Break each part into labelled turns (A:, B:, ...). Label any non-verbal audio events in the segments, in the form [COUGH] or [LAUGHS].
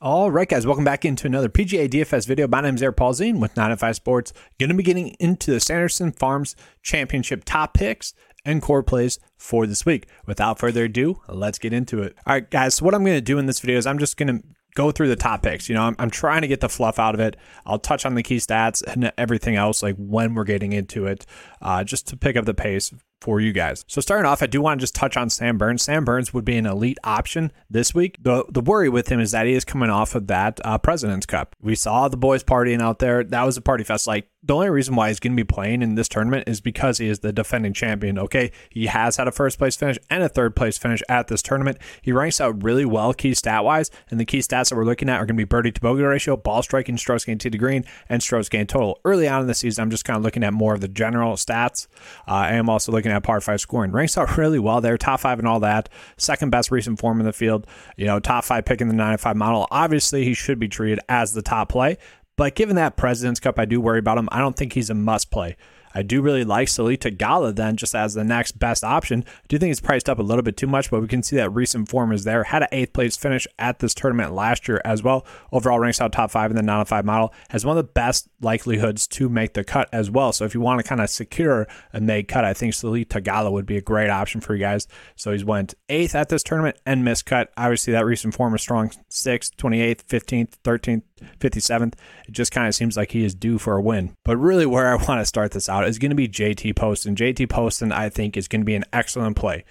A: All right, guys, welcome back into another PGA DFS video. My name is Eric Paulzine with 905 Sports. Going to be getting into the Sanderson Farms Championship top picks and core plays for this week. Without further ado, let's get into it. All right, guys, so what I'm going to do in this video is I'm just going to go through the top picks. You know, I'm, I'm trying to get the fluff out of it. I'll touch on the key stats and everything else, like when we're getting into it, uh, just to pick up the pace for you guys. So starting off, I do want to just touch on Sam Burns. Sam Burns would be an elite option this week. The the worry with him is that he is coming off of that uh, President's Cup. We saw the boys partying out there. That was a party fest. Like the only reason why he's going to be playing in this tournament is because he is the defending champion. Okay, he has had a first place finish and a third place finish at this tournament. He ranks out really well key stat wise, and the key stats that we're looking at are going to be birdie to bogey ratio, ball striking, strokes gained to the green, and strokes gained total. Early on in the season, I'm just kind of looking at more of the general stats. Uh, I am also looking at par five scoring. Ranks out really well there, top five and all that. Second best recent form in the field. You know, top five pick in the 95 model. Obviously, he should be treated as the top play. But given that President's Cup, I do worry about him. I don't think he's a must play. I do really like Sahith Theegala then just as the next best option. I do think it's priced up a little bit too much, but we can see that recent form is there. Had an eighth place finish at this tournament last year as well. Overall ranks out top five in the 905 model. Has one of the best likelihoods to make the cut as well. So if you want to kind of secure a made cut, I think Sahith Theegala would be a great option for you guys. So he's went eighth at this tournament and missed cut. Obviously that recent form is strong. Sixth, 28th, 15th, 13th, 57th. It just kind of seems like he is due for a win. But really, where I want to start this out is going to be JT Poston. JT Poston, I think, is going to be an excellent play.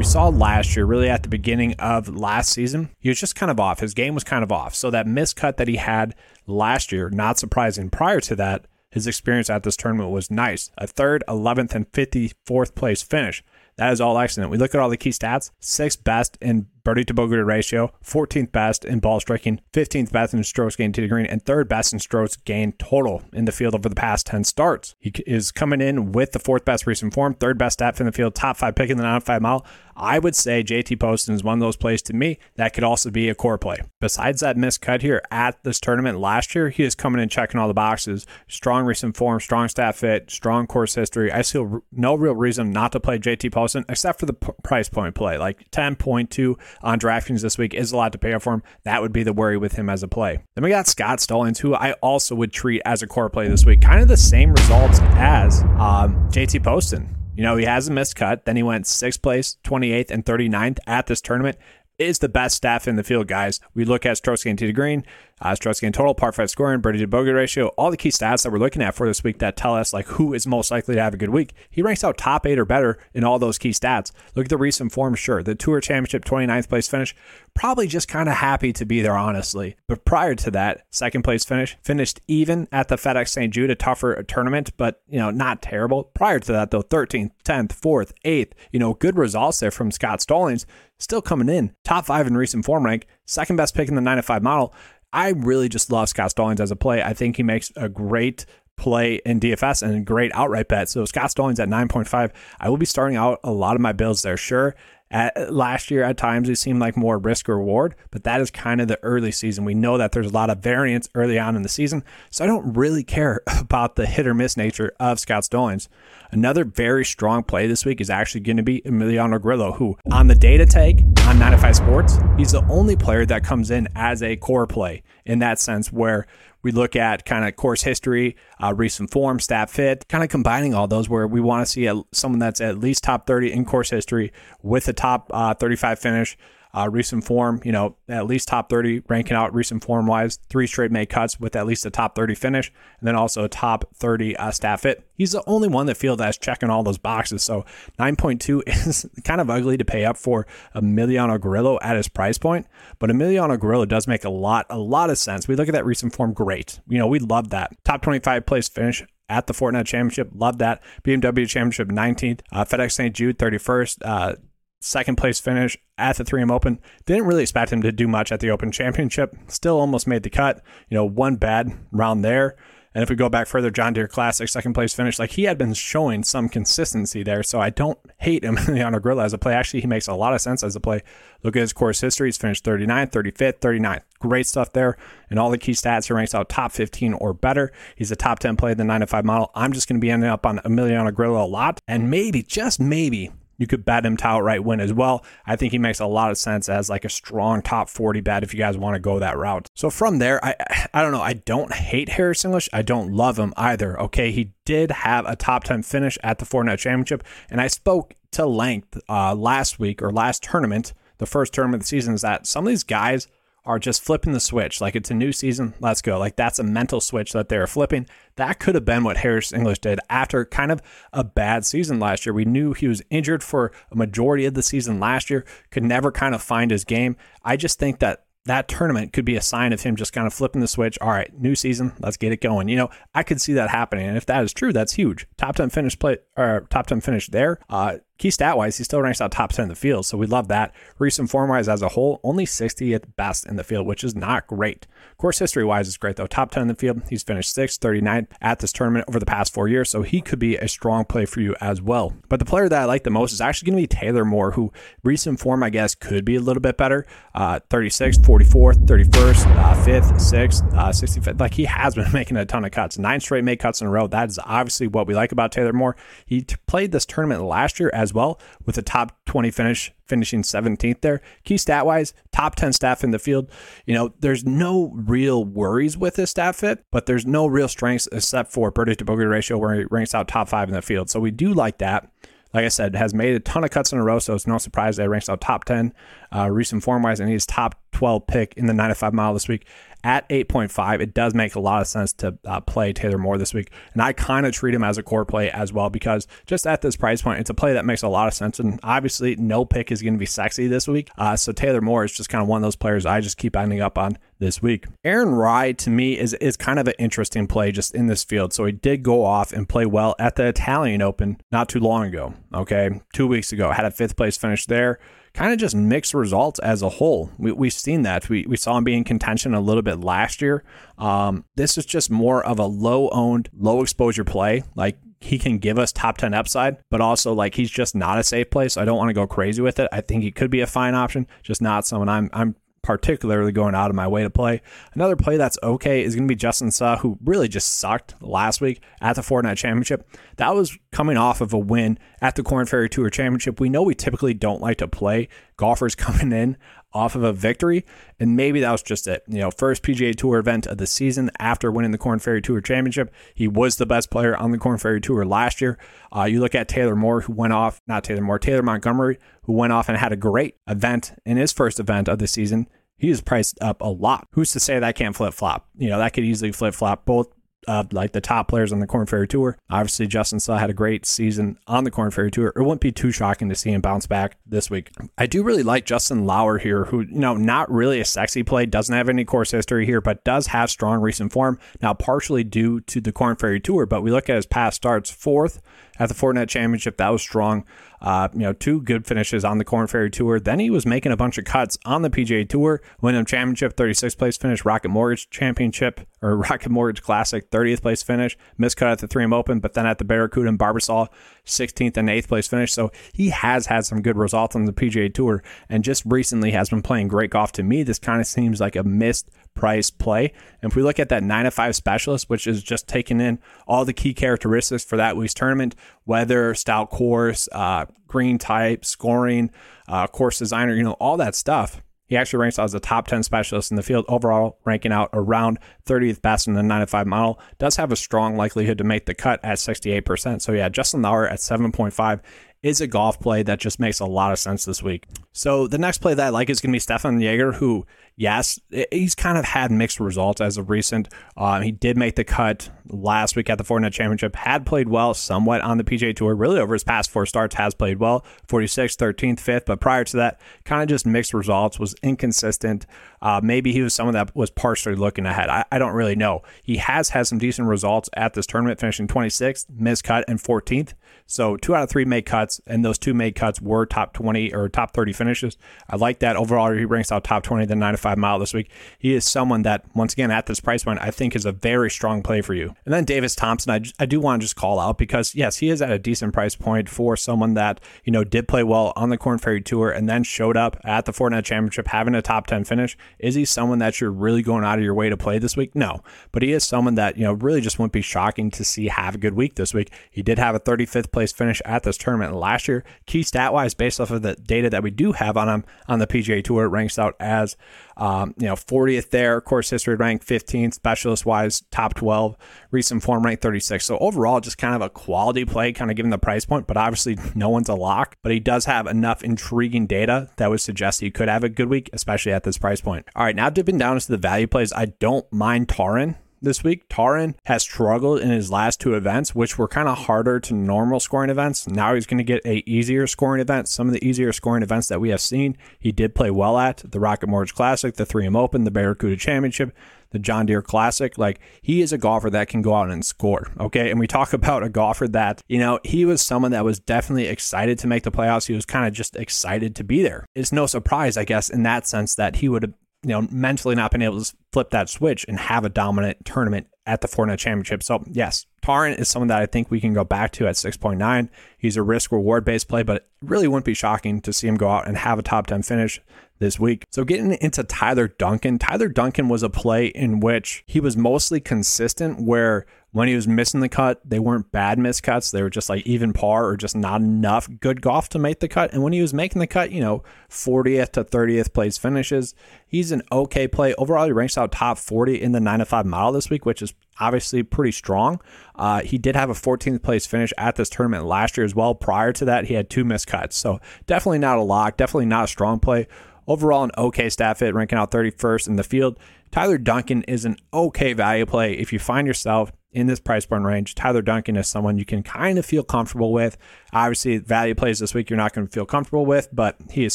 A: We saw last year, really at the beginning of last season, he was just kind of off. His game was kind of off. So that miscut that he had last year, not surprising. Prior to that, his experience at this tournament was nice. A third, 11th, and 54th place finish. That is all excellent. We look at all the key stats sixth best in birdie to bogey ratio, 14th best in ball striking, 15th best in strokes gained to the green, and third best in strokes gained total in the field over the past 10 starts. He is coming in with the fourth best recent form, third best stat in the field, top five pick in the 905 mile. I would say JT Poston is one of those plays to me that could also be a core play. Besides that missed cut here at this tournament last year, he is coming in checking all the boxes. Strong recent form, strong stat fit, strong course history. I see no real reason not to play JT Poston except for the p- price point play. Like 10.2 on DraftKings this week is a lot to pay for him. That would be the worry with him as a play. Then we got Scott Stallings, who I also would treat as a core play this week. Kind of the same results as um, JT Poston. You know, he has a missed cut. Then he went sixth place, 28th, and 39th at this tournament. Is the best staff in the field, guys. We look at strokes and to green, uh, strokes gained total, par five scoring, birdie to bogey ratio, all the key stats that we're looking at for this week that tell us like who is most likely to have a good week. He ranks out top eight or better in all those key stats. Look at the recent form, sure. The Tour Championship 29th place finish, probably just kind of happy to be there, honestly. But prior to that, second place finish, finished even at the FedEx St. Jude, a tougher tournament, but you know, not terrible. Prior to that, though, 13th, 10th, 4th, 8th, you know, good results there from Scott Stallings, still coming in. Top five in recent form rank, second best pick in the 9 to 5 model. I really just love Scott Stallings as a play. I think he makes a great play in DFS and a great outright bet. So Scott Stallings at 9.5. I will be starting out a lot of my builds there. Sure. At, last year, at times, it seemed like more risk reward, but that is kind of the early season. We know that there's a lot of variance early on in the season, so I don't really care [LAUGHS] about the hit or miss nature of Scott Stallings. Another very strong play this week is actually going to be Emiliano Grillo, who on the data tag on 95 Sports, he's the only player that comes in as a core play in that sense, where we look at kind of course history, uh, recent form, stat fit, kind of combining all those where we want to see a, someone that's at least top 30 in course history with a top uh, 35 finish uh, recent form, you know, at least top 30 ranking out recent form wise, three straight made cuts with at least a top 30 finish, and then also a top 30 uh, stat fit. He's the only one that feels that's checking all those boxes. So 9.2 [LAUGHS] is kind of ugly to pay up for Emiliano Grillo at his price point, but Emiliano Grillo does make a lot, a lot of sense. We look at that recent form, great. You know, we love that. Top 25 place finish at the Fortinet Championship. Love that. BMW Championship 19th. Uh, FedEx St. Jude 31st. Uh, second place finish at the 3M Open. Didn't really expect him to do much at the Open Championship. Still almost made the cut. You know, one bad round there. And if we go back further, John Deere Classic, second place finish, like he had been showing some consistency there. So I don't hate Emiliano Grillo as a play. Actually, he makes a lot of sense as a play. Look at his course history. He's finished 39th, 35th, 39th. Great stuff there. And all the key stats, he ranks out top 15 or better. He's a top 10 play in the 9 to 5 model. I'm just going to be ending up on Emiliano Grillo a lot. And maybe, just maybe, You could bet him to outright win as well. I think he makes a lot of sense as like a strong top 40 bet if you guys want to go that route. So from there, I [SIGHS] I don't know. I don't hate Harris English. I don't love him either. Okay, he did have a top 10 finish at the Fortinet Championship, and I spoke to length uh, last week or last tournament, the first tournament of the season, is that some of these guys are just flipping the switch. Like it's a new season, let's go. Like that's a mental switch that they're flipping. That could have been what Harris English did after kind of a bad season last year. We knew he was injured for a majority of the season last year, could never kind of find his game. I just think that that tournament could be a sign of him just kind of flipping the switch. All right, new season, let's get it going. You know, I could see that happening, and if that is true, that's huge. Top ten finish play or top ten finish there. Uh, Key stat wise, he still ranks out top 10 in the field, so we love that. Recent form wise, as a whole, only 60th best in the field, which is not great. Course history wise is great, though. Top 10 in the field. He's finished 6th, 39 at this tournament over the past four years, so he could be a strong play for you as well. But the player that I like the most is actually going to be Taylor Moore, who recent form, I guess, could be a little bit better. Uh, 36th, 44th, 31st, uh, 5th, 6th, uh, 65th. Like he has been [LAUGHS] making a ton of cuts. Nine straight make cuts in a row. That is obviously what we like about Taylor Moore. He t- played this tournament last year as well with a top 20 finish, finishing 17th there. Key stat wise, top 10 staff in the field. You know, there's no real worries with his stat fit, but there's no real strengths except for birdie to bogey ratio where he ranks out top five in the field. So we do like that like I said, has made a ton of cuts in a row, so it's no surprise that he ranks out top 10 uh, recent form wise, and he's top 12 pick in the 95 mile this week at 8.5, it does make a lot of sense to uh, play Taylor Moore this week. And I kind of treat him as a core play as well because just at this price point, it's a play that makes a lot of sense. And obviously, no pick is going to be sexy this week. Uh, so Taylor Moore is just kind of one of those players I just keep ending up on this week. Aaron Rai to me is is kind of an interesting play just in this field. So he did go off and play well at the Italian Open not too long ago. Okay, two weeks ago, had a fifth place finish there kind of just mixed results as a whole. We, we've seen that. We, we saw him be in contention a little bit last year. Um, this is just more of a low owned, low exposure play. Like he can give us top 10 upside, but also like he's just not a safe play. So I don't want to go crazy with it. I think he could be a fine option, just not someone I'm, I'm particularly going out of my way to play. Another play that's okay is going to be Justin Suh, who really just sucked last week at the Fortinet Championship. That was coming off of a win at the Korn Ferry Tour Championship. We know we typically don't like to play golfers [LAUGHS] coming in off of a victory, and maybe that was just it. You know, first PGA Tour event of the season after winning the Korn Ferry Tour Championship. He was the best player on the Korn Ferry Tour last year. Uh, you look at Taylor Moore, who went off, not Taylor Moore, Taylor Montgomery, who went off and had a great event in his first event of the season. He is priced up a lot. Who's to say that can't flip flop? You know, that could easily flip flop both uh, like the top players on the Korn Ferry Tour. Obviously, Justin Suh had a great season on the Korn Ferry Tour. It wouldn't be too shocking to see him bounce back this week. I do really like Justin Lower here, who, you know, not really a sexy play, doesn't have any course history here, but does have strong recent form. Now, partially due to the Corn Ferry Tour, but we look at his past starts fourth at the Fortinet Championship. That was strong. Uh, you know, two good finishes on the Korn Ferry Tour. Then he was making a bunch of cuts on the PGA Tour, Wyndham Championship, 36th place finish, Rocket Mortgage Championship or [LAUGHS] Rocket Mortgage Classic, 30th place finish, miscut at the 3M Open, but then at the Barracuda and Barbasol, 16th and 8th place finish. So he has had some good results on the PGA Tour and just recently has been playing great golf. To me, this kind of seems like a missed price play. And if we look at that 9 to 5 specialist, which is just taking in all the key characteristics for that week's tournament weather, stout course, uh, green type, scoring, uh, course designer, you know, all that stuff. He actually ranks as a top 10 specialist in the field, overall ranking out around 30th best in the 9 to 5 model. Does have a strong likelihood to make the cut at 68%. So, yeah, Justin Lower at 7.5 is a golf play that just makes a lot of sense this week. So the next play that I like is going to be Stephan Jaeger, who, yes, he's kind of had mixed results as of recent. Um, he did make the cut last week at the Fortinet Championship, had played well somewhat on the PGA Tour, really over his past four starts, has played well 46th, 13th, 5th. But prior to that, kind of just mixed results, was inconsistent. Uh, maybe he was someone that was partially looking ahead. I, I don't really know. He has had some decent results at this tournament, finishing 26th, missed cut, and 14th. So two out of three made cuts, and those two made cuts were top 20 or top 30 finishes. I like that. Overall, he ranks out top 20 the 9-5 mile this week. He is someone that, once again, at this price point, I think is a very strong play for you. And then Davis Thompson, I, I do want to just call out because, yes, he is at a decent price point for someone that, you know, did play well on the Korn Ferry Tour and then showed up at the Fortinet Championship having a top 10 finish. Is he someone that you're really going out of your way to play this week? No. But he is someone that, you know, really just wouldn't be shocking to see have a good week this week. He did have a 35th place place finish at this tournament last year. Key stat wise, based off of the data that we do have on him on the PGA Tour, it ranks out as um, you know 40th there. Course history ranked 15th. Specialist wise, top 12. Recent form ranked 36. So overall, just kind of a quality play, kind of given the price point. But obviously, [LAUGHS] no one's a lock. But he does have enough intriguing data that would suggest he could have a good week, especially at this price point. All right, now dipping down into the value plays, I don't mind Tarren this week. Tarren has struggled in his last two events, which were kind of harder to normal scoring events. Now he's going to get a easier scoring event. Some of the easier scoring events that we have seen, he did play well at the Rocket Mortgage Classic, the 3M Open, the Barracuda Championship, the John Deere Classic. Like he is a golfer that can go out and score. Okay. And we talk [LAUGHS] about a golfer that, you know, he was someone that was definitely excited to make the playoffs. He was kind of just excited to be there. It's no surprise, I guess, in that sense that he would have you know, mentally not been able to flip that switch and have a dominant tournament at the Fortinet Championship. So, yes, Tarren is someone that I think we can go back to at 6.9. He's a risk reward based play, but it really wouldn't be shocking to see him go out and have a top 10 finish this week. So, getting into Tyler Duncan, Tyler Duncan was a play in which he was mostly consistent, where when he was missing the cut, they weren't bad miscuts. They were just like even par or just not enough good golf to make the cut. And when he was making the cut, you know, 40th to 30th place finishes, he's an okay play. Overall, he ranks out top 40 in the 9 to 5 model this week, which is obviously pretty strong. Uh, he did have a 14th place finish at this tournament last year as well. Prior to that, he had two miscuts. So definitely not a lock, definitely not a strong play. Overall, an okay stat fit, ranking out 31st in the field. Tyler Duncan is an okay value play if you find yourself in this price point range. Tyler Duncan is someone you can kind of feel comfortable with. Obviously, value plays this week you're not going to feel comfortable with, but he is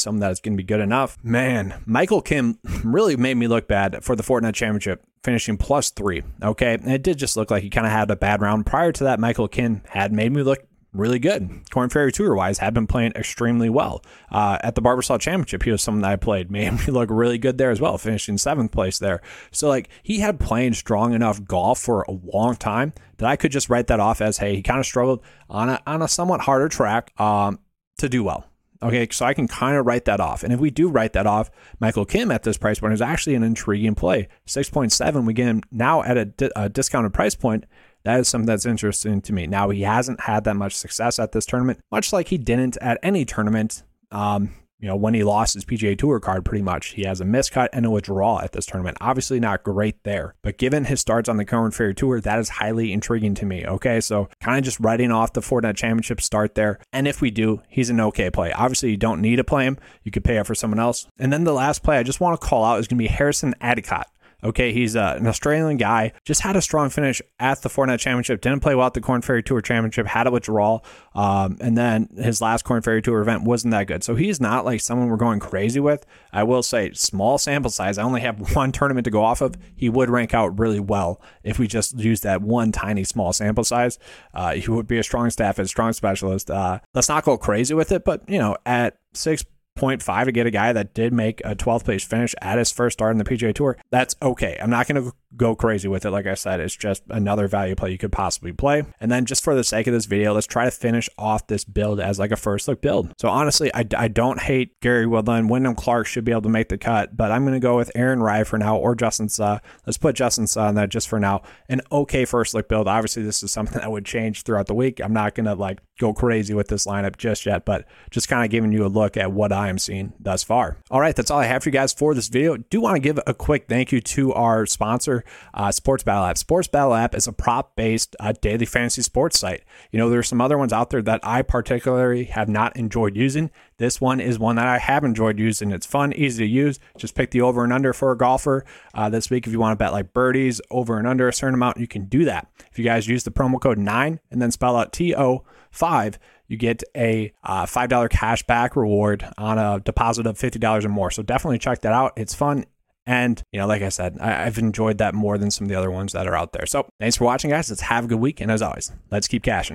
A: someone that is going to be good enough. Man, Michael Kim [LAUGHS] really made me look bad for the Fortinet Championship, finishing plus three. Okay. It did just look like he kind of had a bad round. Prior to that, Michael Kim had made me look really good. Korn Ferry Tour wise, had been playing extremely well. Uh, at the Barbasol Championship, he was someone that I played, [LAUGHS] made me look really good there as well, finishing seventh place there. So, like, he had playing strong enough golf for a long time that I could just write that off as, hey, he kind of struggled on a, on a somewhat harder track um, to do well. Okay, so I can kind of write that off. And if we do write that off, Michael Kim at this price point is actually an intriguing play. 6.7, we get him now at a, di- a discounted price point that is something that's interesting to me. Now, he hasn't had that much success at this tournament, much like he didn't at any tournament. Um, you know, when he lost his PGA Tour card, pretty much. He has a miscut and a withdrawal at this tournament. Obviously, not great there. But given his starts on the Korn Ferry Tour, that is highly intriguing to me. Okay. So, kind of just writing off the Fortinet Championship start there. And if we do, he's an okay play. Obviously, you don't need to play him. You could pay up for someone else. And then the last play I just want to call out is going to be Harrison Endycott. Okay, he's uh, an Australian guy. Just had a strong finish at the Fortinet Championship. Didn't play well at the Korn Ferry Tour Championship. Had a withdrawal, um, and then his last Korn Ferry Tour event wasn't that good. So he's not like someone we're going crazy with. I will say, small sample size. I only have [LAUGHS] one tournament to go off of. He would rank out really well if we just use that one tiny small sample size. Uh, he would be a strong staff, and strong specialist. Uh, let's not go crazy with it, but you know, at six 0.5 to get a guy that did make a 12th place finish at his first start in the PGA Tour, that's okay. I'm not going to go crazy with it. Like I said, it's just another value play you could possibly play. And then just for the sake of this video, let's try to finish off this build as like a first look build. So honestly, I, I don't hate Gary Woodland. Wyndham Clark should be able to make the cut, but I'm going to go with Aaron Rai for now or Justin Suh. Let's put Justin Suh on that just for now. An okay first look build. Obviously, this is something [LAUGHS] that would change throughout the week. I'm not going to like go crazy with this lineup just yet, but just kind of giving you a look at what I am seeing thus far. All right, that's all I have for you guys for this video. Do want to give a quick thank you to our sponsor, uh, Sports Battle App. Sports Battle App is a prop based uh, daily fantasy sports site. You know, there's some other ones out there that I particularly have not enjoyed using. This one is one that I have enjoyed using. It's fun, easy to use. Just pick the over and under for a golfer. Uh, this week, if you want to bet like birdies over and under a certain amount, you can do that. If you guys use the promo code 9 and then spell out TO5, you get a uh, $5 cash back reward on a deposit of $50 or more. So definitely check that out. It's fun. And, you know, like I said, I, have enjoyed that more than some of the other ones that are out there. So thanks for watching, guys. Let's have a good week. And as always, let's keep cashing.